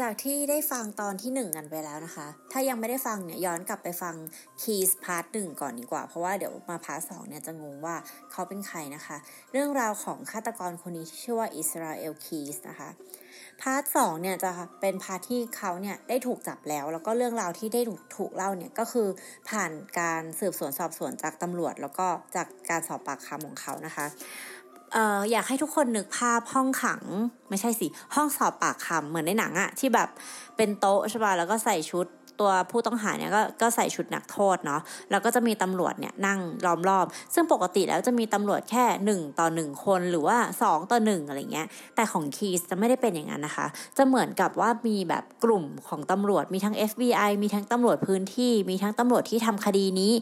จากที่ได้ฟังตอนที่หนึ่งกันไปแล้วนะคะ ถ้ายังไม่ได้ฟังเนี่ยย้อนกลับไปฟังคีส part หนึ่งก่อนดีกว่า เพราะว่าเดี๋ยวมา part สองเนี่ยจะงงว่าเขาเป็นใครนะคะ เรื่องราวของฆาตกรคนนี้ที่ชื่อว่าอิสราเอลคีสนะคะ part สองเนี่ยจะเป็น part ที่เขาเนี่ยได้ถูกจับแล้ว แล้วก็เรื่องราวที่ได้ถูกถูกเล่าเนี่ยก็คือผ่านการสืบสวนสอบสวนจากตำรวจ แล้วก็จากการสอบปากคำของเขานะคะ เอ่ออยากให้ทุกคนนึกภาพห้องขัง ไม่ใช่สิ ห้องสอบปากคำเหมือนในหนังอะที่แบบเป็นโต๊ะใช่ป่ะแล้วก็ใส่ชุด ตัวผู้ต้องหาเนี่ยก็ก็ใส่ชุดนักโทษเนาะแล้วก็จะมีตำรวจเนี่ยนั่งล้อมรอบ ซึ่งปกติแล้วจะมีตำรวจแค่หนึ่งต่อหนึ่งคนหรือว่าสองต่อหนึ่งอะไรเงี้ยแต่ของคีสจะไม่ได้เป็นอย่างนั้นนะคะ จะเหมือนกับว่ามีแบบกลุ่มของตำรวจมีทั้ง FBI มีทั้งตำรวจพื้นที่ มีทั้งตำรวจที่ทำคดีนี้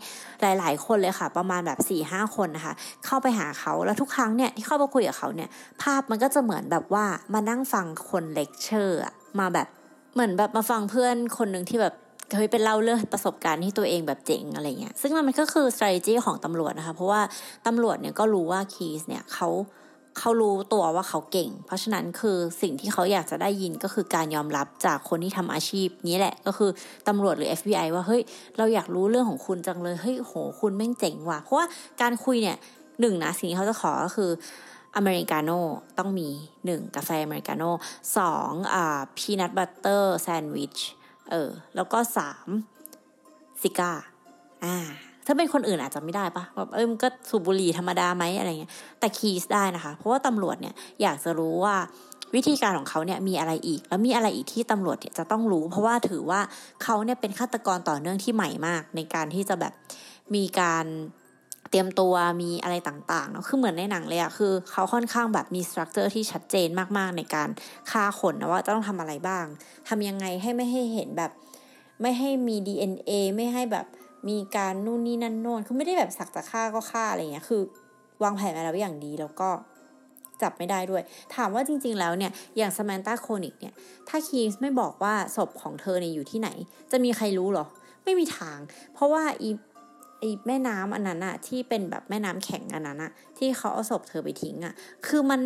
หลาย ๆ คนเลยค่ะ ประมาณแบบ4ี่ห้าคนนะคะเข้าไปหาเขาแล้วทุกครั้งเนี่ยที่เข้าไปคุยกับเขาเนี่ยภาพมันก็จะเหมือนแบบว่ามานั่งฟังคนเลคเชอร์มาแบบ เหมือนแบบมาฟังเพื่อนคนหนึ่งที่แบบเคยเป็นเล่าเรื่องประสบการณ์ที่ตัวเองแบบเจ๋งอะไรเงี้ยซึ่งมันก็คือ strategy ของตำรวจนะคะ เพราะว่าตำรวจเนี่ยก็รู้ว่าคีสเนี่ยเขาเขารู้ตัวว่าเขาเก่ง เพราะฉะนั้นคือสิ่งที่เขาอยากจะได้ยินก็คือการยอมรับจากคนที่ทำอาชีพนี้แหละ ก็คือตำรวจหรือ FBI ว่าเฮ้ยเราอยากรู้เรื่องของคุณจังเลยเฮ้ยโหคุณแม่งเจ๋งว่ะเพราะว่าการคุยเนี่ยหนึ่งนะสิ่งที่เขาจะขอก็คือ อเมริกาโน่ต้องมีหนึ่งกาแฟอเมริกาโน่สองอ่า peanut butter sandwich เออแล้วก็สาม cigar อ่าถ้าเป็นคนอื่นอาจจะไม่ได้ปะแบบเออมันก็สูบบุหรี่ธรรมดาไหมอะไรเงี้ยแต่คีสได้นะคะ เพราะว่าตำรวจเนี่ยอยากจะรู้ว่าวิธีการของเขาเนี่ยมีอะไรอีก แล้วมีอะไรอีกที่ตำรวจจะต้องรู้ เพราะว่าถือว่าเขาเนี่ยเป็นฆาตกรต่อเนื่องที่ใหม่มาก ในการที่จะแบบมีการ เตรียมตัวมีอะไรต่างๆเนาะคือเหมือนในหนังเลยอะคือเขาค่อนข้างแบบมี structure ที่ชัดเจนมากๆในการฆ่าคนนะว่าต้องทำอะไรบ้างทำยังไงให้ไม่ให้เห็นแบบ ไม่ให้มี DNA ไม่ให้แบบมีการนู่นนี่นั่นโน่นคือไม่ได้แบบสักจะฆ่าก็ฆ่าอะไรเงี้ยคือ วางแผนมาแล้วอย่างดีแล้วก็จับไม่ได้ด้วย ถามว่าจริง ๆ แล้วเนี่ย อย่างสมานตาโคนิกเนี่ย ถ้าคีส์ไม่บอกว่าศพของเธอเนี่ยอยู่ที่ไหน จะมีใครรู้หรอ ไม่มีทาง เพราะว่าอี ไอแม่น้ำอันนั้นอะที่เป็นแบบแม่น้ำแข็งอันนั้นอะที่เขาเอาศพเธอไปทิ้งอะคือมัน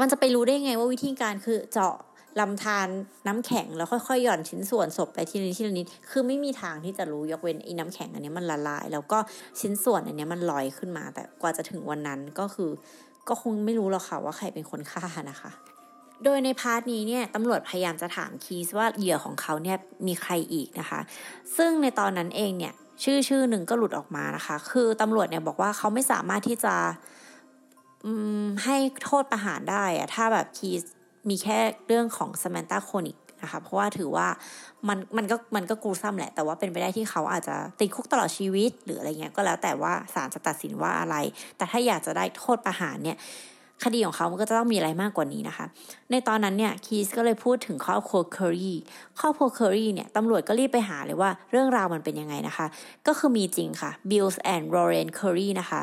มันจะไปรู้ได้ไงว่าวิธีการคือเจาะลำธารน้ำแข็งแล้วค่อยๆหย่อนชิ้นส่วนศพไปทีละนิดทีละนิดคือไม่มีทางที่จะรู้ยกเว้นไอ้น้ำแข็งอันนี้มันละลาย แล้วก็ชิ้นส่วนอันนี้มันลอยขึ้นมา แต่กว่าจะถึงวันนั้นก็คือ ก็คงไม่รู้หรอกค่ะว่าใครเป็นคนฆ่านะคะโดยใน part นี้เนี่ยตำรวจพยายามจะถามคีสว่าเหยื่อของเขาเนี่ยมีใครอีกนะคะ ซึ่งในตอนนั้นเองเนี่ย ชื่อชื่อหนึ่งก็หลุดออกมานะคะ คือตำรวจเนี่ยบอกว่าเขาไม่สามารถที่จะให้โทษประหารได้อะถ้าแบบคีสมีแค่เรื่องของสมานตาโคนิกนะคะเพราะว่าถือว่ามันมันก็มันก็กูซ้ำแหละ แต่ว่าเป็นไปได้ที่เขาอาจจะติดคุกตลอดชีวิตหรืออะไรเงี้ยก็แล้วแต่ว่าศาลจะตัดสินว่าอะไร แต่ถ้าอยากจะได้โทษประหารเนี่ย คดีของเขามันก็จะต้องมีอะไรมากกว่านี้นะคะ ในตอนนั้นเนี่ยคีสก็เลยพูดถึงครอบครัวเคอรีครอบครัวเคอรีเนี่ยตำรวจก็รีบไปหาเลยว่าเรื่องราวมันเป็นยังไงนะคะ ก็คือมีจริงค่ะบิลส์ and โรเรนเคอรีนะคะ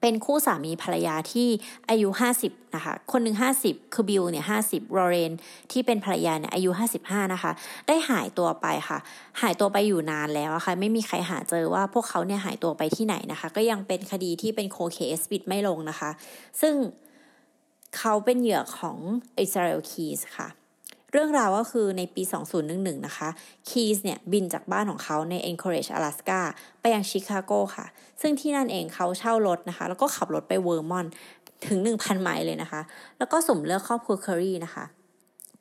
เป็นคู่สามีภรรยาที่อายุ 50 นะคะ คนหนึ่ง50 คือบิลเนี่ย50รอเรน ที่เป็นภรรยาเนี่ยอายุ 55 นะคะ ได้หายตัวไปค่ะ หายตัวไปอยู่นานแล้วอะค่ะ ไม่มีใครหาเจอว่าพวกเขาเนี่ยหายตัวไปที่ไหนนะคะ ก็ยังเป็นคดีที่เป็น cold case ปิดไม่ลงนะคะ ซึ่ง เขาเป็นเหยื่อของอิสราเอลคีสค่ะ เรื่องราวก็คือในปี 2011 นะคะคีสเนี่ยบินจากบ้านของเขาใน Anchorage Alaska ไปยังชิคาโกค่ะ ซึ่งที่นั่นเองเขาเช่ารถนะคะ แล้วก็ขับรถไปเวอร์มอนถึง 1,000 ไมล์เลยนะคะ แล้วก็สุ่มเลือกครอบครัวเคอรี่นะคะ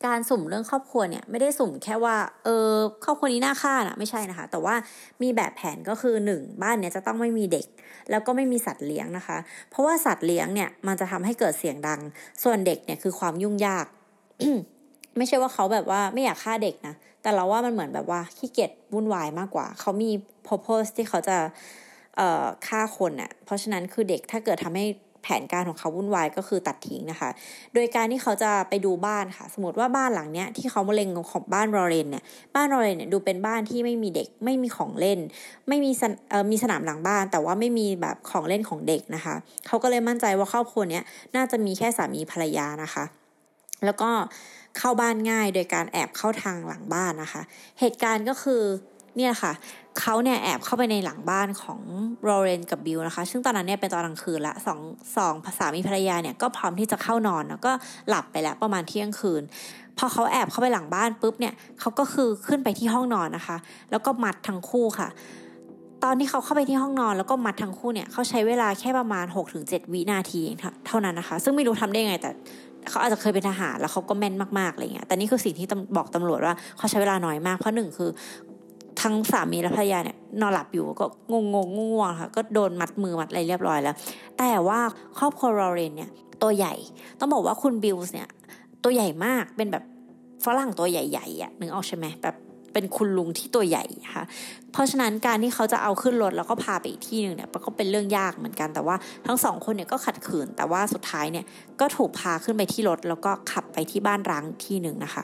การสุ่มเลือกครอบครัวเนี่ยไม่ได้สุ่มแค่ว่าเออครอบครัวนี้น่าฆ่านะไม่ใช่นะคะ แต่ว่ามีแบบแผนก็คือหนึ่งบ้านเนี่ยจะต้องไม่มีเด็ก แล้วก็ไม่มีสัตว์เลี้ยงนะคะ เพราะว่าสัตว์เลี้ยงเนี่ยมันจะทำให้เกิดเสียงดัง ส่วนเด็กเนี่ยคือความยุ่งยาก ไม่ใช่ว่าเขาแบบว่าไม่อยากฆ่าเด็กนะแต่เราว่ามันเหมือนแบบว่าขี้เกียจวุ่นวายมากกว่า เขามี purpose ที่เขาจะเอ่อฆ่าคนน่ะเพราะฉะนั้นคือเด็กถ้าเกิดทำให้ ผนการของเขาวุ่นวายก็คือตัดทิ้งนะคะ โดยการที่เขาจะไปดูบ้านค่ะ สมมติว่าบ้านหลังเนี้ยที่เขามาเล็งของบ้านรอเรนเนี่ย บ้านรอเรนเนี่ยดูเป็นบ้านที่ไม่มีเด็ก ไม่มีของเล่น ไม่มีเอ่อมีสนามหลังบ้าน แต่ว่าไม่มีแบบของเล่นของเด็กนะคะ เขาก็เลยมั่นใจว่าครอบครัวเนี้ยน่าจะมีแค่สามีภรรยานะคะ แล้วก็เข้าบ้านง่ายโดยการแอบเข้าทางหลังบ้านนะคะ เหตุการณ์ก็คือ เนี่ยค่ะเขาเนี่ยแอบเข้าไปในหลังบ้านของโรเรนกับบิลนะคะ ซึ่งตอนนั้นเนี่ยเป็นตอนกลางคืนละสองสองภามีภรรยาเนี่ยก็พร้อมที่จะเข้านอนแล้วก็หลับไปแล้วประมาณเที่ยงคืน พอเขาแอบเข้าไปหลังบ้านปุ๊บเนี่ยเขาก็คือขึ้นไปที่ห้องนอนนะคะ แล้วก็มัดทั้งคู่ค่ะ ตอนที่เขาเข้าไปที่ห้องนอนแล้วก็มัดทั้งคู่เนี่ยเขาใช้เวลาแค่ประมาณ 6-7 วินาทีเท่านั้นนะคะ ซึ่งไม่รู้ทำได้ไงแต่เขาอาจจะเคยเป็นทหารแล้วเขาก็แม่นมากๆอะไรเงี้ย แต่นี่คือสิ่งที่บอกตำรวจว่าเขาใช้เวลาน้อยมาก เพราะหนึ่งคือ ทั้งสามีและภรรยาเนี่ยนอนหลับอยู่ก็งงงง่วงค่ะก็โดนมัดมือมัดอะไรเรียบร้อยแล้ว แต่ว่าครอบครัวโรเรนเนี่ยตัวใหญ่ ต้องบอกว่าคุณบิลส์เนี่ยตัวใหญ่มากเป็นแบบฝรั่งตัวใหญ่ๆอะนึกออกใช่ไหมแบบเป็นคุณลุงที่ตัวใหญ่ค่ะ เพราะฉะนั้นการที่เขาจะเอาขึ้นรถแล้วก็พาไปอีกที่หนึ่งเนี่ยก็เป็นเรื่องยากเหมือนกันแต่ว่าทั้งสองคนเนี่ยก็ขัดขืนแต่ว่าสุดท้ายเนี่ยก็ถูกพาขึ้นไปที่รถแล้วก็ขับไปที่บ้านร้างที่หนึ่งนะคะ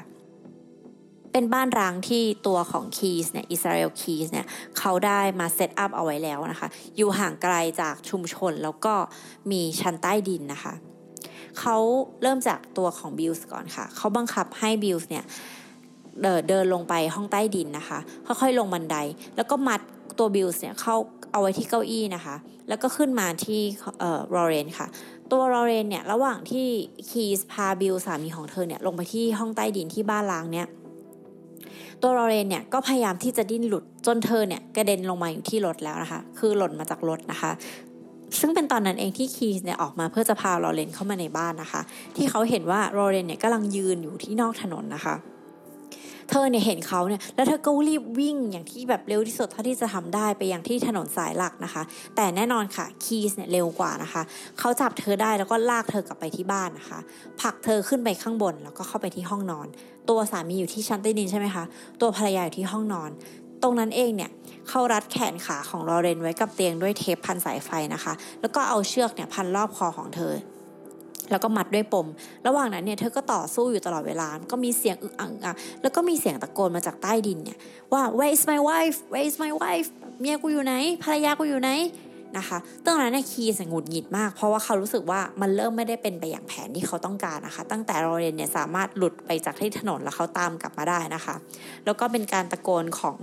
เป็นบ้านร้างที่ตัวของคีสเนี่ยอิสราเอลคีสเนี่ยเขาได้มา set up เอาไว้แล้วนะคะ อยู่ห่างไกลจากชุมชนแล้วก็มีชั้นใต้ดินนะคะเขาเริ่มจากตัวของบิลส์ก่อนค่ะ เขาบังคับให้บิลส์เนี่ยเดินลงไปห้องใต้ดินนะคะ ค่อยๆลงบันได แล้วก็มัดตัวบิลส์เนี่ยเข้าเอาไว้ที่เก้าอี้นะคะ แล้วก็ขึ้นมาที่เอ่อรอเรนค่ะ ตัวรอเรนเนี่ยระหว่างที่คีสพาบิลสามีของเธอเนี่ยลงไปที่ห้องใต้ดินที่บ้านร้างเนี่ย ตัวรอเรนเนี่ยก็พยายามที่จะดิ้นหลุดจนเธอเนี่ยกระเด็นลงมาอยู่ที่รถแล้วนะคะ คือหล่นมาจากรถนะคะ ซึ่งเป็นตอนนั้นเองที่คีสเนี่ยออกมาเพื่อจะพาลอเรนเข้ามาในบ้านนะคะ ที่เขาเห็นว่าลอเรนเนี่ยกำลังยืนอยู่ที่นอกถนนนะคะ เธอเนี่ยเห็นเขาเนี่ยแล้วเธอก็รีบวิ่งอย่างที่แบบเร็วที่สุดเท่าที่จะทำได้ไปยังที่ถนนสายหลักนะคะ แต่แน่นอนค่ะคีสเนี่ยเร็วกว่านะคะเขาจับเธอได้แล้วก็ลากเธอกลับไปที่บ้านนะคะผลักเธอขึ้นไปข้างบนแล้วก็เข้าไปที่ห้องนอน ตัวสามีอยู่ที่ชั้นใต้ดินใช่ไหมคะตัวภรรยาอยู่ที่ห้องนอน ตรงนั้นเองเนี่ยเขารัดแขนขาของลอเรนไว้กับเตียงด้วยเทปพันสายไฟนะคะ แล้วก็เอาเชือกเนี่ยพันรอบคอของเธอ แล้วก็มัดด้วยปม ระหว่างนั้นเนี่ยเธอก็ต่อสู้อยู่ตลอดเวลา ก็มีเสียงอึกอังอะแล้วก็มีเสียงตะโกนมาจากใต้ดินเนี่ยว่า where is my wife where is my wife เมียกูอยู่ไหน ภรรยากูอยู่ไหนนะคะตอนนั้นเนี่ยคีสงุดหงิดมาก เพราะว่าเขารู้สึกว่ามันเริ่มไม่ได้เป็นไปอย่างแผนที่เขาต้องการนะคะ ตั้งแต่โรเรนเนี่ยสามารถหลุดไปจากที่ถนนแล้วเขาตามกลับมาได้นะคะ แล้วก็เป็นการตะโกนของ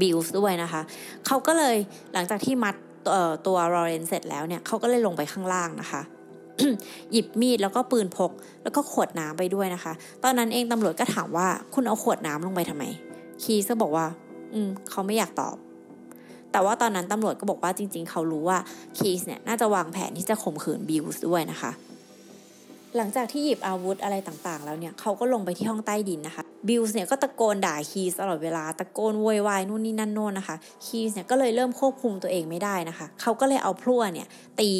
บิลส์ด้วยนะคะ เขาก็เลยหลังจากที่มัดตัวโรเรนเสร็จแล้วเนี่ยเขาก็เลยลงไปข้างล่างนะคะ หยิบมีดแล้วก็ปืนพก แล้วก็ขวดน้ำไปด้วยนะคะ ตอนนั้นเองตำรวจก็ถามว่าคุณเอาขวดน้ำลงไปทำไม คีสก็บอกว่า อืมเขาไม่อยากตอบ แต่ว่าตอนนั้นตำรวจก็บอกว่าจริง ๆ เขารู้ว่าคีสเนี่ยน่าจะวางแผนที่จะข่มขืนบิลส์ด้วยนะคะหลังจากที่หยิบอาวุธอะไรต่างๆ แล้วเนี่ยเขาก็ลงไปที่ห้องใต้ดินนะคะบิลส์เนี่ยก็ตะโกนด่าคีสตลอดเวลาตะโกนโวยวายนู่นนี่นั่นโน่นนะคะคีสเนี่ยก็เลยเริ่มควบคุมตัวเองไม่ได้นะคะ เขาก็เลยเอาพลั่วเนี่ยตี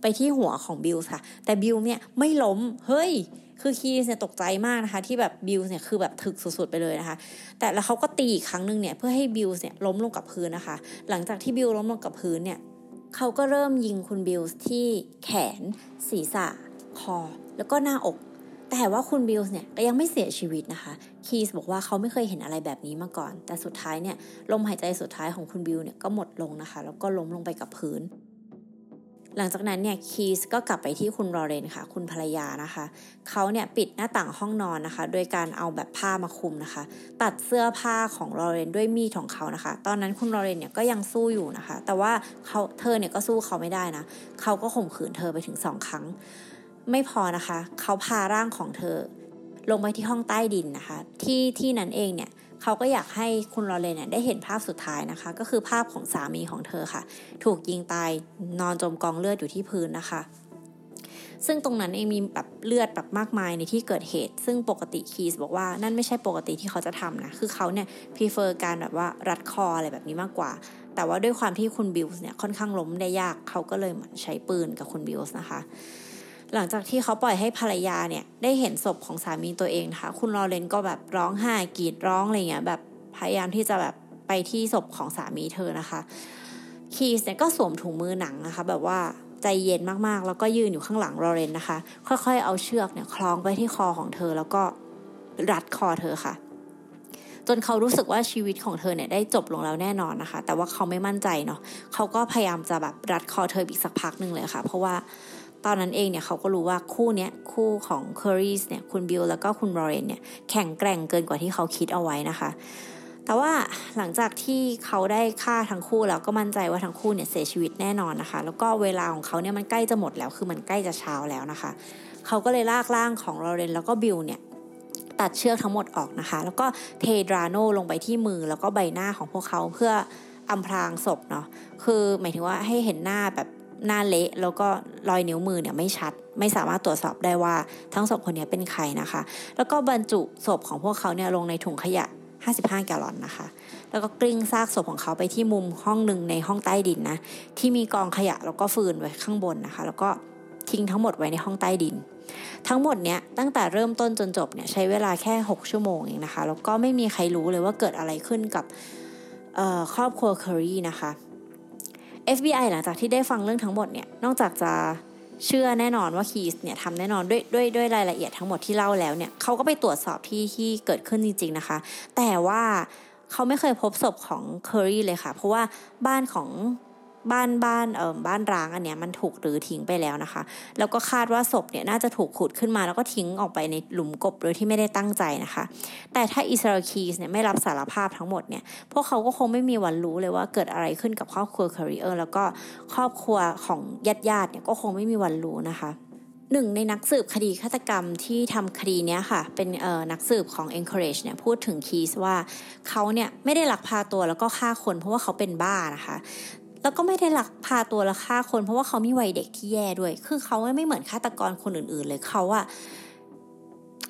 ไปที่หัวของบิลค่ะ แต่บิลเนี่ยไม่ล้ม เฮ้ย คือคีสเนี่ยตกใจมากนะคะ ที่แบบบิลเนี่ยคือแบบถึกสุดๆไปเลยนะคะ แต่แล้วเขาก็ตีอีกครั้งหนึ่งเนี่ยเพื่อให้บิลเนี่ยล้มลงกับพื้นนะคะ หลังจากที่บิลล้มลงกับพื้นเนี่ยเขาก็เริ่มยิงคุณบิลที่แขน ศีรษะ คอ แล้วก็หน้าอกแต่ว่าคุณบิลส์เนี่ยก็ยังไม่เสียชีวิตนะคะ คีสบอกว่าเขาไม่เคยเห็นอะไรแบบนี้มาก่อน แต่สุดท้ายเนี่ยลมหายใจสุดท้ายของคุณบิลเนี่ยก็หมดลงนะคะ แล้วก็ล้มลงไปกับพื้น หลังจากนั้นเนี่ยคีสก็กลับไปที่คุณรอเรนค่ะ คุณภรรยานะคะเขาเนี่ยปิดหน้าต่างห้องนอนนะคะ โดยการเอาแบบผ้ามาคุมนะคะ ตัดเสื้อผ้าของรอเรนด้วยมีดของเขานะคะ ตอนนั้นคุณรอเรนเนี่ยก็ยังสู้อยู่นะคะ แต่ว่าเขาเธอเนี่ยก็สู้เขาไม่ได้นะเขาก็ข่มขืนเธอไปถึงสองครั้ง ไม่พอนะคะเขาพาร่างของเธอ ลงไปที่ห้องใต้ดินนะคะ ที่ที่นั้นเองเนี่ย เขาก็อยากให้คุณลอเรนเนี่ยได้เห็นภาพสุดท้ายนะคะ ก็คือภาพของสามีของเธอค่ะ ถูกยิงตายนอนจมกองเลือดอยู่ที่พื้นนะคะ ซึ่งตรงนั้นเองมีแบบเลือดแบบมากมายในที่เกิดเหตุ ซึ่งปกติคีสบอกว่านั่นไม่ใช่ปกติที่เขาจะทำนะ คือเขาเนี่ยพ r เฟอร์การแบบว่ารัดคออะไรแบบนี้มากกว่า แต่ว่าด้วยความที่คุณบิลส์เนี่ยค่อนข้างล้มได้ยากเขาก็เลยเหมือนใช้ปืนกับคุณบิลส์นะคะ หลังจากที่เขาปล่อยให้ภรรยาเนี่ยได้เห็นศพของสามีตัวเองนะคะคุณลอเรนก็แบบร้องไห้กรีดร้องอะไรเงี้ยแบบพยายามที่จะแบบไปที่ศพของสามีเธอนะคะ คีสเนี่ยก็สวมถุงมือหนังนะคะ แบบว่าใจเย็นมากๆ แล้วก็ยืนอยู่ข้างหลังลอเรนนะคะ ค่อยๆ เอาเชือกเนี่ยคล้องไปที่คอของเธอ แล้วก็รัดคอเธอค่ะ จนเขารู้สึกว่าชีวิตของเธอเนี่ยได้จบลงแล้วแน่นอนนะคะ แต่ว่าเขาไม่มั่นใจเนาะเขาก็พยายามจะแบบรัดคอเธออีกสักพักหนึ่งเลยค่ะ เพราะว่า ตอนนั้นเองเนี่ยเขาก็รู้ว่าคู่เนี้ยคู่ของเคอรีสเนี่ยคุณบิลแล้วก็คุณลอเรนเนี่ยแข็งแกร่งเกินกว่าที่เขาคิดเอาไว้นะคะ แต่ว่าหลังจากที่เขาได้ฆ่าทั้งคู่แล้วก็มั่นใจว่าทั้งคู่เนี่ยเสียชีวิตแน่นอนนะคะ แล้วก็เวลาของเขาเนี่ยมันใกล้จะหมดแล้วคือมันใกล้จะเช้าแล้วนะคะ เขาก็เลยลากร่างของลอเรนแล้วก็บิลเนี่ยตัดเชือกทั้งหมดออกนะคะ แล้วก็เทดราโนลงไปที่มือแล้วก็ใบหน้าของพวกเขาเพื่ออำพรางศพเนาะคือหมายถึงว่าให้เห็นหน้าแบบ หน้าเละแล้วก็รอยนิ้วมือเนี่ยไม่ชัด ไม่สามารถตรวจสอบได้ว่าทั้งศพคนนี้เป็นใครนะคะ แล้วก็บรรจุศพของพวกเขาเนี่ยลงในถุงขยะ 55 แกลลอนนะคะ แล้วก็กลิ้งซากศพของเขาไปที่มุมห้องหนึ่งในห้องใต้ดินนะที่มีกองขยะแล้วก็ฟืนไว้ข้างบนนะคะ แล้วก็ทิ้งทั้งหมดไว้ในห้องใต้ดิน ทั้งหมดเนี้ยตั้งแต่เริ่มต้นจนจบเนี่ยใช้เวลาแค่ 6 ชั่วโมงเองนะคะแล้วก็ไม่มีใครรู้เลยว่าเกิดอะไรขึ้นกับครอบครัวเคอรี่นะคะ FBI หลังจากที่ได้ฟังเรื่องทั้งหมดเนี่ย นอกจากจะเชื่อแน่นอนว่าคีสเนี่ยทำแน่นอนด้วยด้วยด้วยรายละเอียดทั้งหมดที่เล่าแล้วเนี่ยเขาก็ไปตรวจสอบที่ที่เกิดขึ้นจริง ๆนะคะ แต่ว่าเขาไม่เคยพบศพของเคอรี่เลยค่ะ เพราะว่าบ้านของ บ้านบ้านเอ่อบ้านร้างอันเนี้ยมันถูกรื้อทิ้งไปแล้วนะคะ แล้วก็คาดว่าศพเนี่ยน่าจะถูกขุดขึ้นมา แล้วก็ทิ้งออกไปในหลุมกลบโดยที่ไม่ได้ตั้งใจนะคะ แต่ถ้าอิสราเอลคีสเนี่ยไม่รับสารภาพทั้งหมดเนี่ยพวกเขาก็คงไม่มีวันรู้เลยว่าเกิดอะไรขึ้นกับครอบครัวคาริเออร์แล้วก็ครอบครัวของญาติญาติเนี่ยก็คงไม่มีวันรู้นะคะหนึ่งในนักสืบคดีฆาตกรรมที่ทำคดีนี้ค่ะ เป็นนักสืบของ Encourage เนี่ยพูดถึงคีสว่าเขาเนี่ยไม่ได้ลักพาตัวแล้วก็ฆ่าคนเพราะว่าเขาเป็นบ้านะคะ แล้วก็ไม่ได้ลักพาตัวและฆ่าคน เพราะว่าเขามีวัยเด็กที่แย่ด้วย คือเขาไม่เหมือนฆาตกรคนอื่น ๆ เลยเขาอะ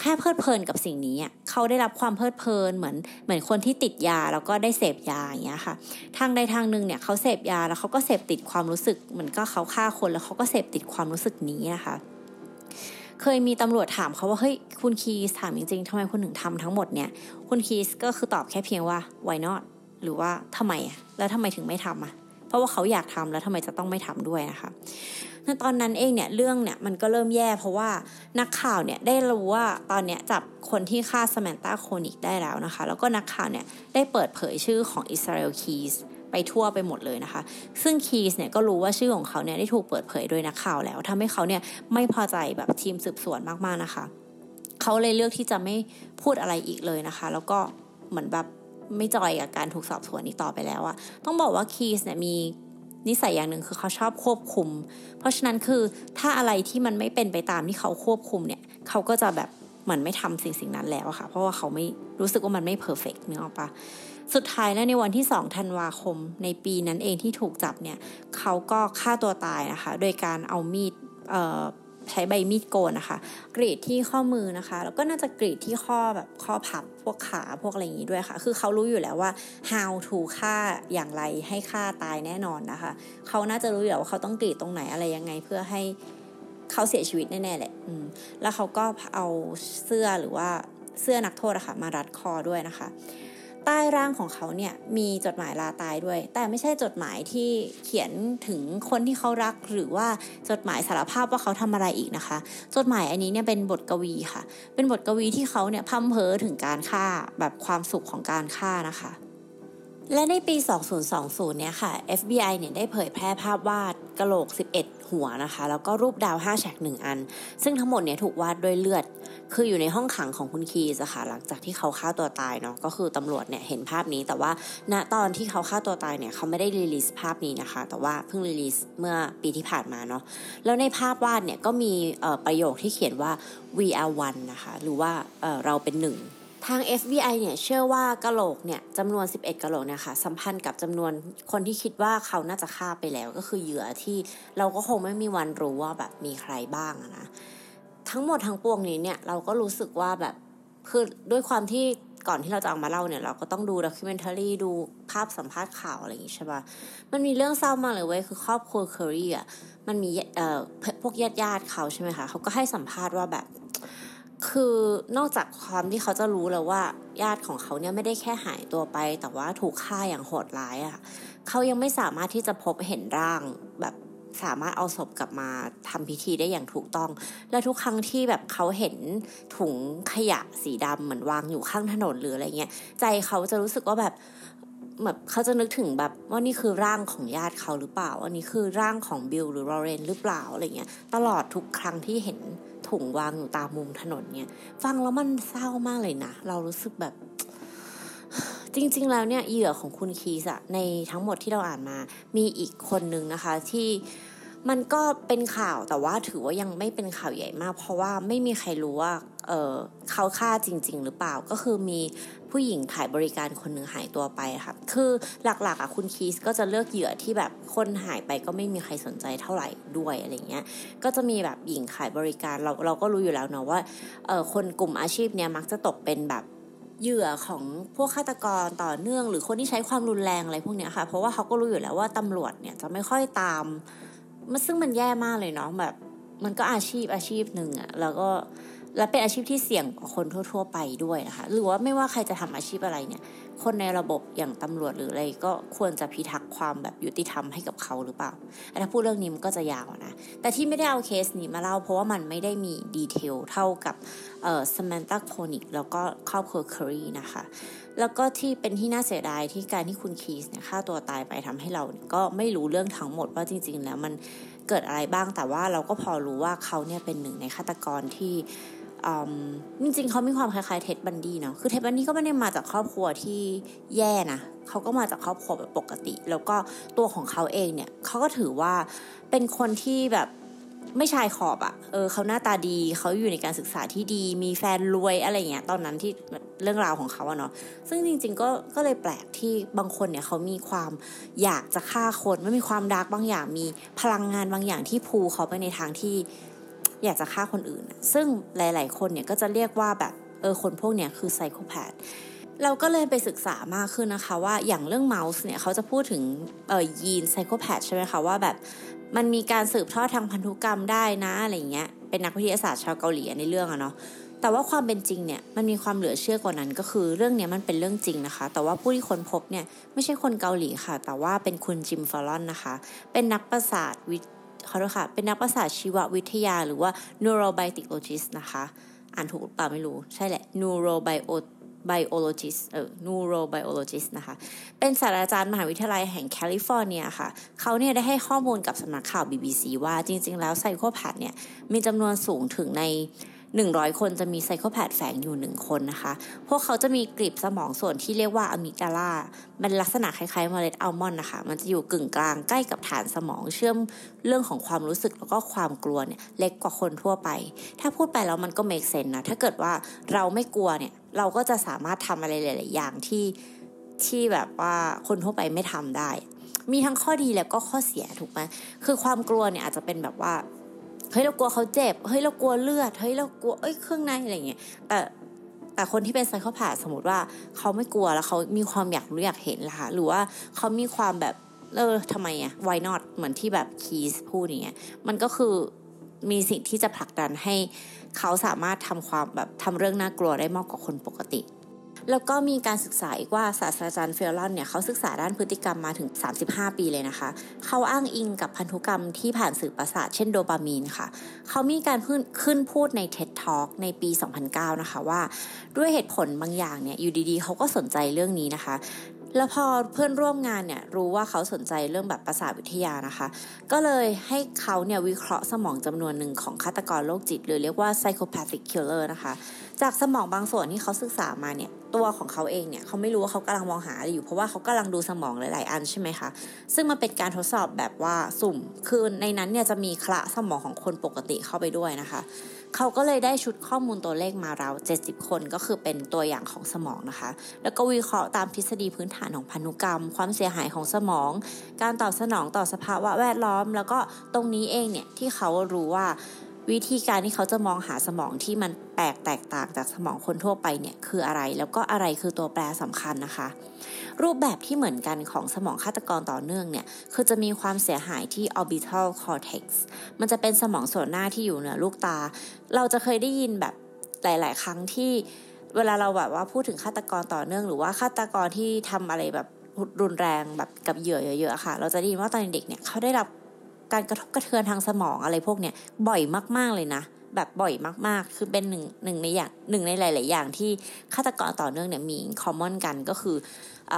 แค่เพลิดเพลินกับสิ่งนี้อะเขาได้รับความเพลิดเพลินเหมือนเหมือนคนที่ติดยาแล้วก็ได้เสพยาอย่างเงี้ยค่ะ ทางใดทางหนึ่งเนี่ยเขาเสพยาแล้วเขาก็เสพติดความรู้สึกเหมือนก็เขาฆ่าคนแล้วเขาก็เสพติดความรู้สึกนี้นะคะเคยมีตำรวจถามเขาว่าเฮ้ยคุณคีสถามจริงๆทำไมคุณถึงทำทั้งหมดเนี่ย คุณคีสก็คือตอบแค่เพียงว่า why not หรือว่าทำไมอะแล้วทำไมถึงไม่ทำอะ เพราะว่าเขาอยากทำแล้วทำไมจะต้องไม่ทำด้วยนะคะในตอนนั้นเองเนี่ยเรื่องเนี่ยมันก็เริ่มแย่เพราะว่านักข่าวเนี่ยได้รู้ว่าตอนเนี้ยจับคนที่ฆ่าสมานตาโคนิกได้แล้วนะคะ แล้วก็นักข่าวเนี่ยได้เปิดเผยชื่อของอิสราเอลคีสไปทั่วไปหมดเลยนะคะ ซึ่งคีสเนี่ยก็รู้ว่าชื่อของเขาเนี่ยได้ถูกเปิดเผยโดยนักข่าวแล้วทำให้เขาเนี่ยไม่พอใจแบบทีมสืบสวนมากๆนะคะ เขาเลยเลือกที่จะไม่พูดอะไรอีกเลยนะคะ แล้วก็เหมือนแบบ ไม่ joy กับการถูกสอบสวนนี้ต่อไปแล้วอะต้องบอกว่าคีสเนี่ยมีนิสัยอย่างหนึ่งคือเขาชอบควบคุม เพราะฉะนั้นคือถ้าอะไรที่มันไม่เป็นไปตามที่เขาควบคุมเนี่ยเขาก็จะแบบเหมือนไม่ทำสิ่งสิ่งนั้นแล้วอะค่ะ เพราะว่าเขาไม่รู้สึกว่ามันไม่ perfect นึกออกปะสุดท้ายแล้วในวันที่ 2 ธันวาคม ในปีนั้นเองที่ถูกจับเนี่ยเขาก็ฆ่าตัวตายนะคะ โดยการเอามีด ใช้ใบมีดโกนนะคะ กรีดที่ข้อมือนะคะ แล้วก็น่าจะกรีดที่ข้อแบบข้อพับพวกขาพวกอะไรอย่างนี้ด้วยค่ะ คือเขารู้อยู่แล้วว่า how to ฆ่าอย่างไรให้ฆ่าตายแน่นอนนะคะ เขาน่าจะรู้อยู่แล้วว่าเขาต้องกรีดตรงไหนอะไรยังไงเพื่อให้เขาเสียชีวิตแน่ๆแหละอืมแล้วเขาก็เอาเสื้อหรือว่าเสื้อนักโทษอะคะ่ะมารัดคอด้วยนะคะ ใต้ร่างของเขาเนี่ยมีจดหมายลาตายด้วย แต่ไม่ใช่จดหมายที่เขียนถึงคนที่เขารัก หรือว่าจดหมายสารภาพว่าเขาทำอะไรอีกนะคะ จดหมายอันนี้เนี่ยเป็นบทกวีค่ะ เป็นบทกวีที่เขาเนี่ยพร่ำเพ้อถึงการฆ่าแบบความสุขของการฆ่านะคะ และในปี 2020 เนี่ยค่ะ FBI เนี่ยได้เผยแพร่ภาพวาดกะโหลก 11 หัวนะคะ แล้วก็รูปดาว5แฉก1 อัน ซึ่งทั้งหมดเนี่ยถูกวาดด้วยเลือด คืออยู่ในห้องขังของคุณคีสค่ะ หลังจากที่เขาฆ่าตัวตายเนาะ ก็คือตำรวจเนี่ยเห็นภาพนี้ แต่ว่าณตอนที่เขาฆ่าตัวตายเนี่ยเขาไม่ได้ release ภาพนี้นะคะ แต่ว่าเพิ่ง release เมื่อปีที่ผ่านมาเนาะ แล้วในภาพวาดเนี่ยก็มีประโยคที่เขียนว่า we are one นะคะ หรือว่าเราเป็นหนึ่ง ทาง FBI เนี่ยเชื่อว่ากะโหลกเนี่ยจำนวน 11กะโหลกเนี่ยค่ะสัมพันธ์กับจำนวนคนที่คิดว่าเขาน่าจะฆ่าไปแล้ว ก็คือเหยื่อที่เราก็คงไม่มีวันรู้ว่าแบบมีใครบ้างนะทั้งหมดทั้งปวงนี้เนี่ยเราก็รู้สึกว่าแบบคือด้วยความที่ก่อนที่เราจะเอามาเล่าเนี่ยเราก็ต้องดูด็อกิเมนทารีดูภาพสัมภาษณ์ข่าวอะไรอย่างงี้ใช่ปะมันมีเรื่องเศร้ามากเลยเว้ยคือครอบครัวเคอรี่อะมันมีเอ่อพวกญาติญาติเขาใช่ไหมคะเขาก็ให้สัมภาษณ์ว่าแบบ คือนอกจากความที่เขาจะรู้แล้วว่า ญาติของเขาเนี่ยไม่ได้แค่หายตัวไป แต่ว่าถูกฆ่าอย่างโหดร้ายอะ่ะเขายังไม่สามารถที่จะพบเห็นร่างแบบสามารถเอาศพกลับมาทำพิธีได้อย่างถูกต้อง และทุกครั้งที่แบบเขาเห็นถุงขยะสีดำเหมือนวางอยู่ข้างถนนหรืออะไรเงี้ยใจเขาจะรู้สึกว่าแบบแบบเขาจะนึกถึงแบบว่านี่คือร่างของญาติเขาหรือเปล่าอันนี้คือร่างของบิลหรือลอเรนหรือเปล่าอะไรเงี้ยตลอดทุกครั้งที่เห็น ถุงวางอยู่ตามมุมถนนเนี่ย ฟังแล้วมันเศร้ามากเลยนะ เรารู้สึกแบบ จริง ๆ แล้วเนี่ยเหยื่อของคุณคีสอะในทั้งหมดที่เราอ่านมา มีอีกคนนึงนะคะที่มันก็เป็นข่าวแต่ว่าถือว่ายังไม่เป็นข่าวใหญ่มาก เพราะว่าไม่มีใครรู้ว่า เเขาฆ่าจริง ๆ หรือเปล่าก็คือมีผู้หญิงขายบริการคนหนึ่งหายตัวไปค่ะ คือหลักๆอะคุณคีสก็จะเลือกเหยื่อที่แบบคนหายไปก็ไม่มีใครสนใจเท่าไหร่ด้วยอะไรเงี้ย ก็จะมีแบบหญิงขายบริการเราเราก็รู้อยู่แล้วเนาะว่าเออคนกลุ่มอาชีพเนี้ยมักจะตกเป็นแบบเหยื่อของพวกฆาตกรต่อเนื่อง หรือคนที่ใช้ความรุนแรงอะไรพวกเนี้ยค่ะ เพราะว่าเขาก็รู้อยู่แล้วว่าตำรวจเนี่ยจะไม่ค่อยตามมันซึ่งมันแย่มากเลยเนาะแบบ มันก็อาชีพอาชีพหนึ่งอะแล้วก็ และเป็นอาชีพที่เสี่ยงกว่าคนทั่ว ๆ ไปด้วยนะคะหรือว่าไม่ว่าใครจะทำอาชีพอะไรเนี่ย คนในระบบอย่างตำรวจหรืออะไรก็ควรจะพิทักษ์ความแบบยุติธรรมให้กับเขาหรือเปล่าถ้าพูดเรื่องนี้มันก็จะยาวนะแต่ที่ไม่ได้เอาเคสนี้มาเล่า เพราะว่ามันไม่ได้มี detail เท่ากับเอ่อสมานตาโคนิกแล้วก็ครอบครัวเคอรีนะคะ แล้วก็ที่เป็นที่น่าเสียดายที่การที่คุณคีสเนี่ยฆ่าตัวตายไปทำให้เราก็ไม่รู้เรื่องทั้งหมดว่าจริง ๆ แล้วมันเกิดอะไรบ้างแต่ว่าเราก็พอรู้ว่าเขาเนี่ยเป็นหนึ่งในฆาตกรที่ จริงๆเขามีความคล้ายๆเท็ดบันดี้เนาะคือเท็ดบันดี้ก็ไม่ได้มาจากครอบครัวที่แย่นะเขาก็มาจากครอบครัวแบบปกติ แล้วก็ตัวของเขาเองเนี่ยเขาก็ถือว่าเป็นคนที่แบบไม่ชายขอบอะ่ะ เออเขาหน้าตาดี เขาอยู่ในการศึกษาที่ดี มีแฟนรวยอะไรเงี้ย ตอนนั้นที่เรื่องราวของเขาอะเนาะ ซึ่งจริงๆก็ ก็เลยแปลกที่บางคนเนี่ยเขามีความอยากจะฆ่าคน ไม่มีความดักบางอย่าง มีพลังงานบางอย่างที่พูเขาไปในทางที่ อยากจะฆ่าคนอื่น ซึ่งหลาย ๆ คนเนี่ยก็จะเรียกว่าแบบเออคนพวกเนี้ยคือไซโคแพดเราก็เลยไปศึกษามากขึ้นนะคะว่าอย่างเรื่องเมาส์เนี่ยเขาจะพูดถึงเออยีนไซโคแพดใช่ไหมคะว่าแบบมันมีการสืบทอดทางพันธุกรรมได้นะอะไรเงี้ยเป็นนักวิทยาศาสตร์ชาวเกาหลีในเรื่องอะเนาะแต่ว่าความเป็นจริงเนี่ยมันมีความเหลือเชื่อกว่านั้นก็คือเรื่องนี้มันเป็นเรื่องจริงนะคะ แต่ว่าผู้ที่ค้นพบเนี่ยไม่ใช่คนเกาหลีค่ะ แต่ว่าเป็นคุณจิมฟอลอนนะคะ เป็นนักประสาทวิเขาด้วยค่ะ เป็นนักประสาทชีววิทยา หรือว่า neurobiologist นะคะ อ่านถูกเปล่าไม่รู้ ใช่แหละ neurobio biologist เออ neurobiologist นะคะ เป็นศาสตราจารย์มหาวิทยาลัยแห่งแคลิฟอร์เนียค่ะ เขาเนี่ยได้ให้ข้อมูลกับสำนักข่าว BBC ว่าจริง ๆ แล้วไซโคแพดเนี่ย มีจำนวนสูงถึงใน 100 คนจะมี psychopath แฝงอยู่ 1 คนนะคะ พวกเขาจะมีกลีบสมองส่วนที่เรียกว่า amygdala มันลักษณะคล้ายๆเมล็ดอัลมอนด์นะคะ มันจะอยู่กึ่งกลางใกล้กับฐานสมองเชื่อมเรื่องของความรู้สึกแล้วก็ความกลัวเนี่ยเล็กกว่าคนทั่วไป ถ้าพูดไปแล้วมันก็ make sense นะ ถ้าเกิดว่าเราไม่กลัวเนี่ยเราก็จะสามารถทำอะไรหลาย ๆ อย่างที่ที่แบบว่าคนทั่วไปไม่ทำได้ มีทั้งข้อดีแล้วก็ข้อเสียถูกไหมคือความกลัวเนี่ยอาจจะเป็นแบบว่า เฮ้ยเรากลัวเขาเจ็บเฮ้ยเรากลัวเลือดเฮ้ยเรากลัวเอ้ยเครื่องในอะไรเงี้ยแต่แต่คนที่เป็นไซโคพสสมมติว่าเขาไม่กลัวแล้วเขามีความอยากรู้อยากเห็นล่ะหรือว่าเขามีความแบบเออทำไมอะ why not เหมือนที่แบบคีสพูดอย่างเงี้ยมันก็คือมีสิ่งที่จะผลักดันให้เขาสามารถทำความแบบทำเรื่องน่ากลัวได้มากกว่าคนปกติ แล้วก็มีการศึกษาอีกว่าศาสตราจารย์เฟลลอนเนี่ยเขาศึกษาด้านพฤติกรรมมาถึง 35 ปีเลยนะคะ เขาอ้างอิงกับพันธุกรรมที่ผ่านสื่อประสาทเช่นโดปามีนค่ะ เขามีการขึ้นขึ้นพูดใน TED Talk ในปี 2009 นะคะว่า ด้วยเหตุผลบางอย่างเนี่ยอยู่ดีๆ เขาก็สนใจเรื่องนี้นะคะแล้วพอเพื่อนร่วมงานเนี่ยรู้ว่าเขาสนใจเรื่องแบบประสาทวิทยานะคะ ก็เลยให้เขาเนี่ยวิเคราะห์สมองจำนวนหนึ่งของฆาตกรโรคจิต หรือเรียกว่า psychopathic killer นะคะ จากสมองบางส่วนที่เขาศึกษามาเนี่ยตัวของเขาเองเนี่ยเขาไม่รู้ว่าเขากำลังมองหาอะไรอยู่ เพราะว่าเขากำลังดูสมองหลาย ๆ อันใช่ไหมคะซึ่งมันเป็นการทดสอบแบบว่าสุ่ม คือในนั้นเนี่ยจะมีคละสมองของคนปกติเข้าไปด้วยนะคะ เขาก็เลยได้ชุดข้อมูลตัวเลขมาเรา70 คนก็คือเป็นตัวอย่างของสมองนะคะ แล้วก็วิเคราะห์ตามทฤษฎีพื้นฐานของพันธุกรรม ความเสียหายของสมอง การตอบสนองต่อสภาวะแวดล้อม แล้วก็ตรงนี้เองเนี่ยที่เขารู้ว่า วิธีการที่เขาจะมองหาสมองที่มันแปลกแตกต่างจากสมองคนทั่วไปเนี่ยคืออะไร แล้วก็อะไรคือตัวแปรสำคัญนะคะ รูปแบบที่เหมือนกันของสมองฆาตกรต่อเนื่องเนี่ยคือจะมีความเสียหายที่ orbital cortex มันจะเป็นสมองส่วนหน้าที่อยู่เหนือลูกตา เราจะเคยได้ยินแบบหลาย ๆ ครั้งที่เวลาเราแบบว่าพูดถึงฆาตกรต่อเนื่อง หรือว่าฆาตกรที่ทำอะไรแบบรุนแรงแบบกับเหยื่อเยอะๆค่ะ เราจะได้ยินว่าตอนเด็กเนี่ยเขาได้รับ การกระทบกระเทือนทางสมองอะไรพวกเนี้ยบ่อยมาก ๆเลยนะแบบบ่อยมากๆ คือเป็นหนึ่งหนึ่งในอย่างหนึ่งในหลาย ๆ อย่างที่ฆาตกรต่อเนื่องเนี่ยมี common กันก็คืออ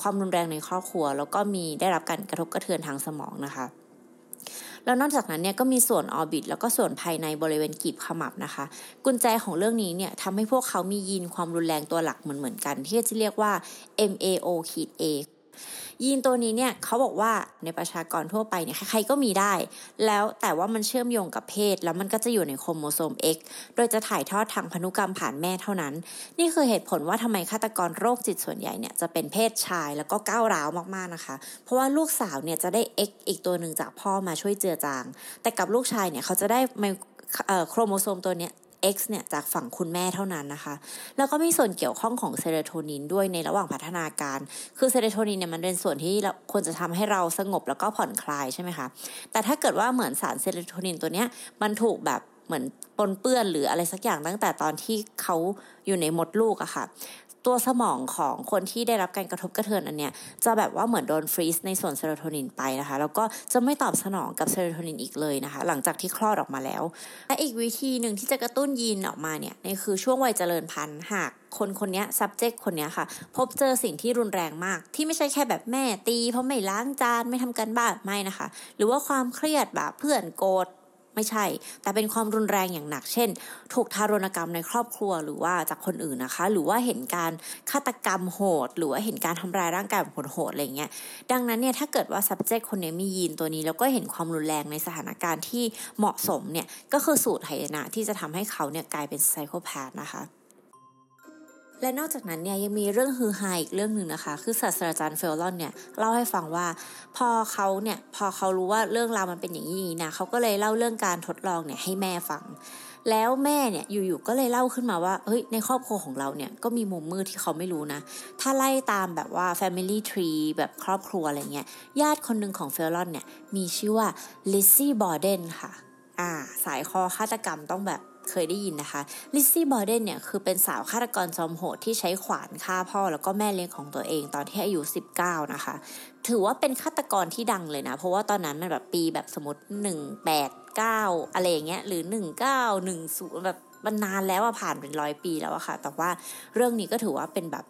ความรุนแรงในครอบครัว แล้วก็มีได้รับการกระทบกระเทือนทางสมองนะคะแล้วนอกจากนั้นเนี่ยก็มีส่วน orbit แล้วก็ส่วนภายในบริเวณกลีบขมับนะคะ กุญแจของเรื่องนี้เนี่ยทำให้พวกเขามียีนความรุนแรงตัวหลักเหมือนเหมือนกัน ที่จะเรียกว่า MAO ขีด A ยีนตัวนี้เนี่ยเขาบอกว่าในประชากรทั่วไปเนี่ยใครๆก็มีได้ แล้วแต่ว่ามันเชื่อมโยงกับเพศ แล้วมันก็จะอยู่ในโครโมโซม X โดยจะถ่ายทอดทางพันธุกรรมผ่านแม่เท่านั้น นี่คือเหตุผลว่าทำไมฆาตกรโรคจิตส่วนใหญ่เนี่ยจะเป็นเพศชายแล้วก็ก้าวร้าวมากๆนะคะ เพราะว่าลูกสาวเนี่ยจะได้ X อีกตัวหนึ่งจากพ่อมาช่วยเจือจาง แต่กับลูกชายเนี่ยเขาจะได้โครโมโซมตัวเนี้ย X เนี่ยจากฝั่งคุณแม่เท่านั้นนะคะ แล้วก็มีส่วนเกี่ยวข้องของเซโรโทนินด้วยในระหว่างพัฒนาการ คือเซโรโทนินเนี่ยมันเป็นส่วนที่ควรจะทำให้เราสงบแล้วก็ผ่อนคลายใช่ไหมคะ แต่ถ้าเกิดว่าเหมือนสารเซโรโทนินตัวเนี้ยมันถูกแบบเหมือนปนเปื้อนหรืออะไรสักอย่างตั้งแต่ตอนที่เขาอยู่ในมดลูกอะค่ะ ตัวสมองของคนที่ได้รับการกระทบกระเทือนอันเนี้ยจะแบบว่าเหมือนโดนฟรีซในส่วนเซโรโทนินไปนะคะ แล้วก็จะไม่ตอบสนองกับเซโรโทนินอีกเลยนะคะ หลังจากที่คลอดออกมาแล้ว และอีกวิธีหนึ่งที่จะกระตุ้นยีนออกมาเนี่ยนี่คือช่วงวัยเจริญพันธุ์หากคนคนนี้ subject คนนี้ค่ะ พบเจอสิ่งที่รุนแรงมาก ที่ไม่ใช่แค่แบบแม่ตี เพราะไม่ล้างจานไม่ทำกันบ้านไม่นะคะ หรือว่าความเครียดแบบเพื่อนโกรธ ไม่ใช่ แต่เป็นความรุนแรงอย่างหนัก เช่น ถูกทารุณกรรมในครอบครัวหรือว่าจากคนอื่นนะคะ หรือว่าเห็นการฆาตกรรมโหด หรือว่าเห็นการทำลายร่างกายแบบโหดๆอะไรเงี้ย ดังนั้นเนี่ยถ้าเกิดว่า subject คนนี้มียีนตัวนี้ แล้วก็เห็นความรุนแรงในสถานการณ์ที่เหมาะสมเนี่ยก็คือสูตรไหนะที่จะทำให้เขาเนี่ยกลายเป็นไซโคแพธนะคะ และนอกจากนั้นเนี่ยยังมีเรื่องฮือฮาอีกเรื่องหนึ่งนะคะ คือศาสตราจารย์เฟลลอนเนี่ยเล่าให้ฟังว่าพอเขาเนี่ยพอเขารู้ว่าเรื่องราวมันเป็นอย่างนี้นะเขาก็เลยเล่าเรื่องการทดลองเนี่ยให้แม่ฟัง แล้วแม่เนี่ยอยู่ๆก็เลยเล่าขึ้นมาว่าเฮ้ยในครอบครัวของเราเนี่ยก็มีมุมมืดที่เขาไม่รู้นะ ถ้าไล่ตามแบบว่า Family Tree แบบครอบครัวอะไรเงี้ยญาติคนหนึ่งของเฟลลอนเนี่ยมีชื่อว่าลิซซี่บอร์เดนค่ะอ่าสายคอฆาตกรรมต้องแบบ เคยได้ยินนะคะลิซซี่บอร์เดนเนี่ยคือเป็นสาวฆาตกรจอมโหดที่ใช้ขวานฆ่าพ่อแล้วก็แม่เลี้ยงของตัวเองตอนที่อายุ 19 นะคะ ถือว่าเป็นฆาตกรที่ดังเลยนะ เพราะว่าตอนนั้นมันแบบปีแบบสมมติ 189 อะไรอย่างเงี้ยหรือ 1910 แบบมันนานแล้วอะผ่านเป็นร้อยปีแล้วอะค่ะ แต่ว่าเรื่องนี้ก็ถือว่าเป็นแบบ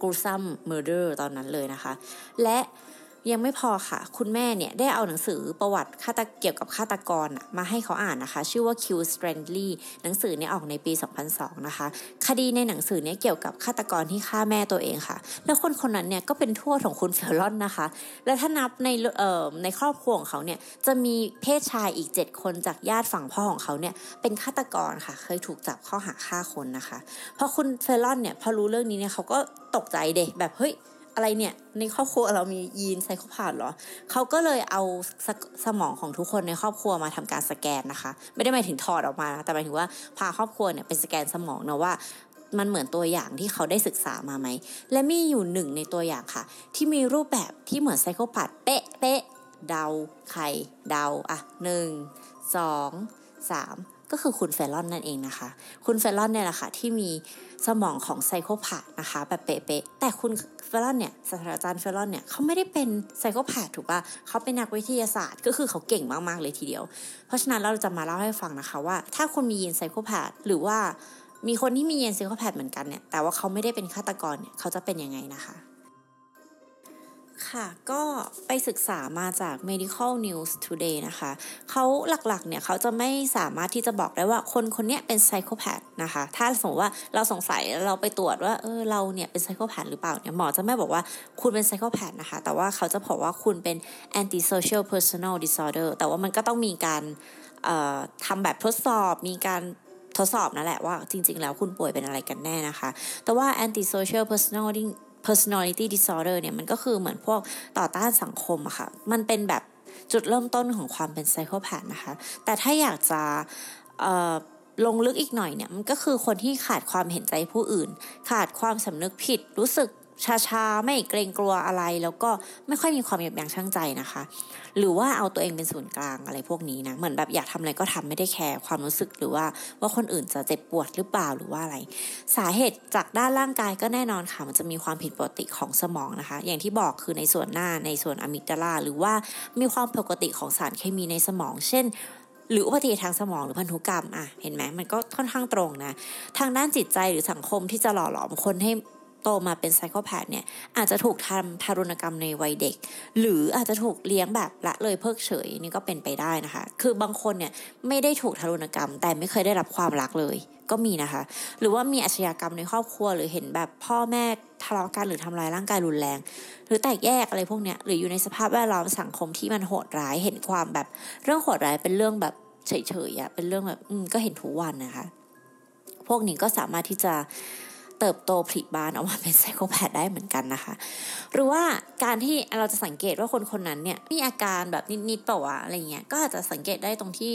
gruesome murder ตอนนั้นเลยนะคะ และ ยังไม่พอค่ะ คุณแม่เนี่ยได้เอาหนังสือประวัติฆาตเกี่ยวกับฆาตกรมาให้เขาอ่านนะคะ ชื่อว่า Q Strandly หนังสือเนี่ยออกในปี 2002 นะคะ คดีในหนังสือเนี่ยเกี่ยวกับฆาตกรที่ฆ่าแม่ตัวเองค่ะ แล้วคนคนนั้นเนี่ยก็เป็นทวดของคุณเฟลลอนนะคะ และถ้านับในเอ่อในครอบครัวของเขาเนี่ยจะมีเพศชายอีก 7 คนจากญาติฝั่งพ่อของเขาเนี่ยเป็นฆาตกรค่ะ เคยถูกจับข้อหาฆ่าคนนะคะพอคุณเฟลลอนเนี่ยพอรู้เรื่องนี้เนี่ยเขาก็ตกใจเด็แบบเฮ้ย อะไรเนี่ย ในครอบครัวเรามียีนไซโคพาธเหรอเขาก็เลยเอาสสมองของทุกคนในครอบครัวมาทำการสแกนนะคะ ไม่ได้หมายถึงถอดออกมา แต่หมายถึงว่าพาครอบครัวเนี่ยเป็นสแกนสมองนะว่ามันเหมือนตัวอย่างที่เขาได้ศึกษามาไหม และมีอยู่หนึ่งในตัวอย่างค่ะ ที่มีรูปแบบที่เหมือนไซโคพาธเป๊ะเป๊ะเดา ใคร เดา อะหนึ่งสองสาม ก็คือคุณเฟลลอนนั่นเองนะคะ คุณเฟลลอนเนี่ยแหละค่ะที่มีสมองของไซโคพาธนะคะแบบเป๊ะๆแต่คุณเฟลลอนเนี่ยศาสตราจารย์เฟลลอนเนี่ยเขาไม่ได้เป็นไซโคพาธถูกปะเขาเป็นนักวิทยาศาสตร์ ก็คือเขาเก่งมากๆเลยทีเดียว เพราะฉะนั้นเราจะมาเล่าให้ฟังนะคะว่า ถ้าคุณมียีน psychopath หรือว่ามีคนที่มียีน psychopath เหมือนกันเนี่ยแต่ว่าเขาไม่ได้เป็นฆาตกรเนี่ยเขาจะเป็นยังไงนะคะ ค่ะก็ไปศึกษามาจาก Medical News Today นะคะเขาหลักๆเนี่ยเขาจะไม่สามารถที่จะบอกได้ว่าคนคนนี้เป็น psychopath นะคะถ้าสมมติว่าเราสงสัยเราไปตรวจว่าเออเราเนี่ยเป็น psychopath หรือเปล่าเนี่ยหมอจะไม่บอกว่าคุณเป็น psychopath นะคะแต่ว่าเขาจะบอกว่าคุณเป็น antisocial personal disorder แต่ว่ามันก็ต้องมีการทำแบบทดสอบมีการทดสอบนั่นแหละว่าจริง ๆ แล้วคุณป่วยเป็นอะไรกันแน่นะคะ แต่ว่า antisocial personality personality disorder เนี่ยมันก็คือเหมือนพวกต่อต้านสังคมอะค่ะ มันเป็นแบบจุดเริ่มต้นของความเป็นไซโคแพดนะคะ แต่ถ้าอยากจะลงลึกอีกหน่อยเนี่ยมันก็คือคนที่ขาดความเห็นใจผู้อื่น ขาดความสำนึกผิดรู้สึก ชาชาไม่เกรงกลัวอะไร แล้วก็ไม่ค่อยมีความยับยั้งชั่งใจนะคะ หรือว่าเอาตัวเองเป็นศูนย์กลางอะไรพวกนี้นะเหมือนแบบอยากทำอะไรก็ทำไม่ได้แคร์ความรู้สึกหรือว่าว่าคนอื่นจะเจ็บปวดหรือเปล่าหรือว่าอะไร สาเหตุจากด้านร่างกายก็แน่นอนค่ะ มันจะมีความผิดปกติของสมองนะคะ อย่างที่บอกคือในส่วนหน้าในส่วนอะมิกดาลาหรือว่ามีความผิดปกติของสารเคมีในสมอง เช่นหรืออุบัติเหตุทางสมองหรือพันธุกรรมอะเห็นไหมมันก็ค่อนข้างตรงนะ ทางด้านจิตใจหรือสังคมที่จะหล่อหลอมคนให้ โตมาเป็นไซโคแพดเนี่ยอาจจะถูกทำทารุณกรรมในวัยเด็ก หรืออาจจะถูกเลี้ยงแบบละเลยเพิกเฉยนี่ก็เป็นไปได้นะคะ คือบางคนเนี่ยไม่ได้ถูกทารุณกรรม แต่ไม่เคยได้รับความรักเลยก็มีนะคะ หรือว่ามีอาชญากรรมในครอบครัวหรือเห็นแบบพ่อแม่ทะเลาะกันหรือทำลายร่างกายรุนแรง หรือแตกแยกอะไรพวกเนี้ยหรืออยู่ในสภาพแวดล้อมสังคมที่มันโหดร้ายเห็นความแบบเรื่องโหดร้ายเป็นเรื่องแบบเฉยๆอะเป็นเรื่องแบบอืมก็เห็นทุกวันนะคะ พวกนี้ก็สามารถที่จะ เติบโตผลิบานออกมาเป็นไซโคแพดได้เหมือนกันนะคะ หรือว่าการที่เราจะสังเกตว่าคนคนนั้นเนี่ยมีอาการแบบนิดๆเปล่าวะอะไรเงี้ยก็อาจจะสังเกตได้ตรงที่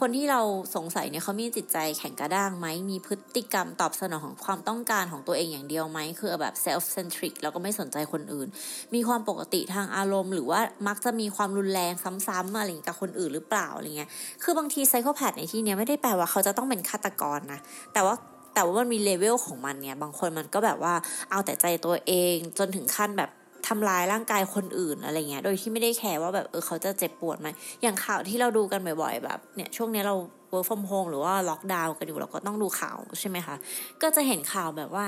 คนที่เราสงสัยเนี่ยเขามีจิตใจแข็งกระด้างไหมมีพฤติกรรมตอบสนองของความต้องการของตัวเองอย่างเดียวไหมคือแบบ self centric แล้วก็ไม่สนใจคนอื่น มีความปกติทางอารมณ์ หรือว่ามักจะมีความรุนแรงซ้ำๆอะไรกับคนอื่นหรือเปล่าอะไรเงี้ยคือบางทีไซโคแพดในที่นี้ไม่ได้แปลว่าเขาจะต้องเป็นฆาตกรนะแต่ว่า แต่ว่ามันมีเลเวลของมันเนี่ย บางคนมันก็แบบว่าเอาแต่ใจตัวเองจนถึงขั้นแบบทำลายร่างกายคนอื่นอะไรเงี้ย โดยที่ไม่ได้แคร์ว่าแบบเออเขาจะเจ็บปวดไหมอย่างข่าวที่เราดูกันบ่อยๆแบบเนี่ยช่วงนี้เรา work from home หรือว่าล็อกดาวน์กันอยู่เราก็ต้องดูข่าวใช่ไหมคะ ก็จะเห็นข่าวแบบว่า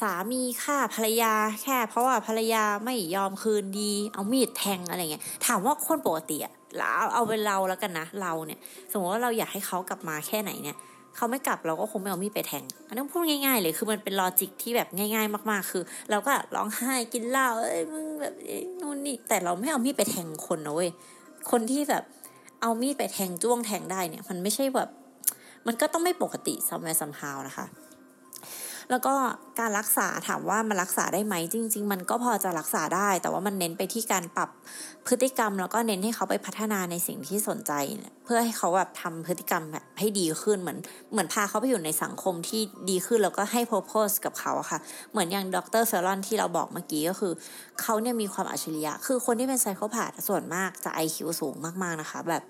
สามีฆ่าภรรยาแค่ เพราะว่าภรรยาไม่ยอมคืนดี เอามีดแทงอะไรเงี้ย ถามว่าคนปกติอะเราเอาเป็นเราแล้วกันนะเราเนี่ย สมมติว่าเราอยากให้เขากลับมาแค่ไหนเนี่ย เขาไม่กลับเราก็คงไม่เอามีดไปแทง อันนั้นพูดง่าย ๆ เลยคือมันเป็น logic ที่แบบง่าย ๆ มากๆ คือ เราก็ร้องไห้กินเหล้าเอ้ยมึงแบบนู่นนี่แต่เราไม่เอามีดไปแทงคนนะเว้ยคนที่แบบเอามีดไปแทงจ้วงแทงได้เนี่ย มันไม่ใช่แบบ มันก็ต้องไม่ปกติ somewhere somehow นะคะ แล้วก็การรักษาถามว่ามันรักษาได้ไหมจริง ๆ มันก็พอจะรักษาได้ แต่ว่ามันเน้นไปที่การปรับพฤติกรรม แล้วก็เน้นให้เขาไปพัฒนาในสิ่งที่สนใจ เพื่อให้เขาแบบทำพฤติกรรมแบบให้ดีขึ้นเหมือนเหมือนพาเขาไปอยู่ในสังคมที่ดีขึ้นแล้วก็ให้โพโพสกับเขาค่ะ เหมือนอย่างดรเฟลลอนที่เราบอกเมื่อกี้ก็คือเขาเนี่ยมีความอัจฉริยะ คือคนที่เป็นไซโคพาธส่วนมากจะไอคิวสูงมากๆนะคะ แบบ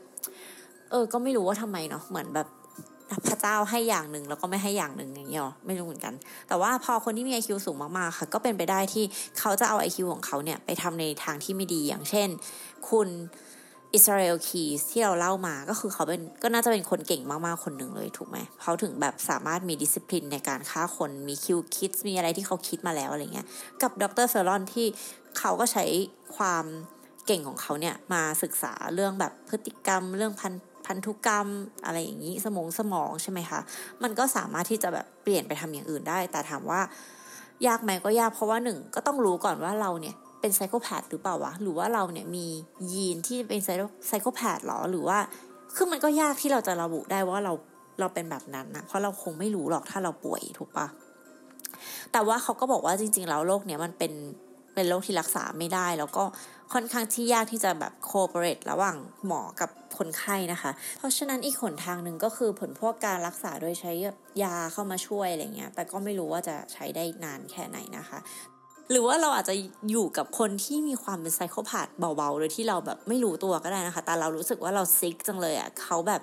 เออ ก็ไม่รู้ว่าทำไมเนาะเหมือนแบบ พระเจ้าให้อย่างหนึ่งแล้วก็ไม่ให้อย่างหนึ่งอย่างเงี้ยหรอไม่รู้เหมือนกัน แต่ว่าพอคนที่มีไอคิวสูงมากๆค่ะ ก็เป็นไปได้ที่เขาจะเอาไอคิวของเขาเนี่ยไปทำในทางที่ไม่ดีอย่างเช่น คุณ Israel Keyes ที่เราเล่ามาก็คือเขาเป็นก็น่าจะเป็นคนเก่งมากๆ คนหนึ่งเลยถูกไหมเขาถึงแบบสามารถมี discipline ในการฆ่าคนมีคิวคิดมีอะไรที่เขาคิดมาแล้วอะไรเงี้ย กับดร. Fallon ที่เขาก็ใช้ความเก่งของเขาเนี่ยมาศึกษาเรื่องแบบพฤติกรรมเรื่องพันธุ พันธุกรรมอะไรอย่างนี้สมองสมองใช่ไหมคะ มันก็สามารถที่จะแบบเปลี่ยนไปทำอย่างอื่นได้ แต่ถามว่ายากไหมก็ยากเพราะว่าหนึ่งก็ต้องรู้ก่อนว่าเราเนี่ยเป็นไซโคแพดหรือเปล่าวะ หรือว่าเราเนี่ยมียีนที่เป็นไซโคแพดหรอ หรือว่า คือมันก็ยากที่เราจะระบุได้ว่าเราเราเป็นแบบนั้นนะ เพราะเราคงไม่รู้หรอกถ้าเราป่วยถูกปะแต่ว่าเขาก็บอกว่าจริงๆแล้วโรคเนี้ยมันเป็นเป็นโรคที่รักษาไม่ได้ แล้วก็ ค่อนข้างที่ยากที่จะแบบโคเปเรตระหว่างหมอกับคนไข้นะคะ เพราะฉะนั้นอีกหนทางหนึ่งก็คือผลพวกการรักษาโดยใช้ยาเข้ามาช่วยอะไรเงี้ย แต่ก็ไม่รู้ว่าจะใช้ได้นานแค่ไหนนะคะ หรือว่าเราอาจจะอยู่กับคนที่มีความเป็นไซโคพาธเบาๆ โดยที่เราแบบไม่รู้ตัวก็ได้นะคะ แต่เรารู้สึกว่าเราซิกจังเลยอะ่ะเขาแบบ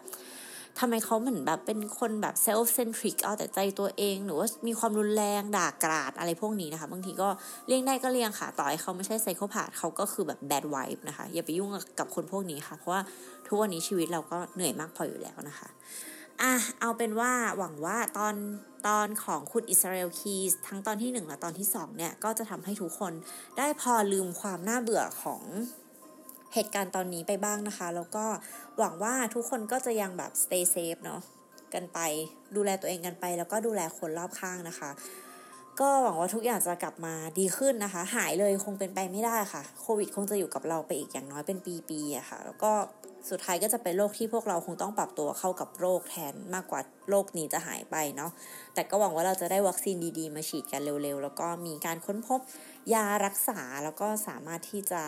ทำไมเขาเหมือนแบบเป็นคนแบบเซลฟ์เซนทริกเอาแต่ใจตัวเอง หรือว่ามีความรุนแรงด่ากราดอะไรพวกนี้นะคะ บางทีก็เลี่ยงได้ก็เลี่ยงค่ะ ต่อให้เขาไม่ใช่ไซโคพาธเขาก็คือแบบแบดไวฟ์นะคะ อย่าไปยุ่งกับคนพวกนี้ค่ะ เพราะว่าทุกวันนี้ชีวิตเราก็เหนื่อยมากพออยู่แล้วนะคะอะเอาเป็นว่าหวังว่าตอนตอนของคุณอิสราเอลคีสทั้งตอนที่ 1 และตอนที่ 2 เนี่ย ก็จะทำให้ทุกคนได้พอลืมความน่าเบื่อของ เหตุการณ์ตอนนี้ไปบ้างนะคะ แล้วก็หวังว่าทุกคนก็จะยังแบบ stay safe เนาะกันไป ดูแลตัวเองกันไป แล้วก็ดูแลคนรอบข้างนะคะ ก็หวังว่าทุกอย่างจะกลับมาดีขึ้นนะคะ หายเลยคงเป็นไปไม่ได้ค่ะ โควิดคงจะอยู่กับเราไปอีกอย่างน้อยเป็นปีๆอะค่ะ แล้วก็สุดท้ายก็จะเป็นโรคที่พวกเราคงต้องปรับตัวเข้ากับโรคแทนมากกว่าโรคนี้จะหายไปเนาะ แต่ก็หวังว่าเราจะได้วัคซีนดีๆ มาฉีดกันเร็วๆ แล้วก็มีการค้นพบยารักษาแล้วก็สามารถที่จะ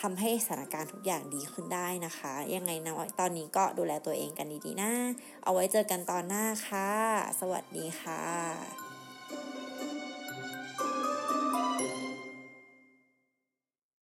ทำให้สถานการณ์ทุกอย่างดีขึ้นได้นะคะ ยังไงนะตอนนี้ก็ดูแลตัวเองกันดีๆนะ เอาไว้เจอกันตอนหน้าค่ะ สวัสดีค่ะ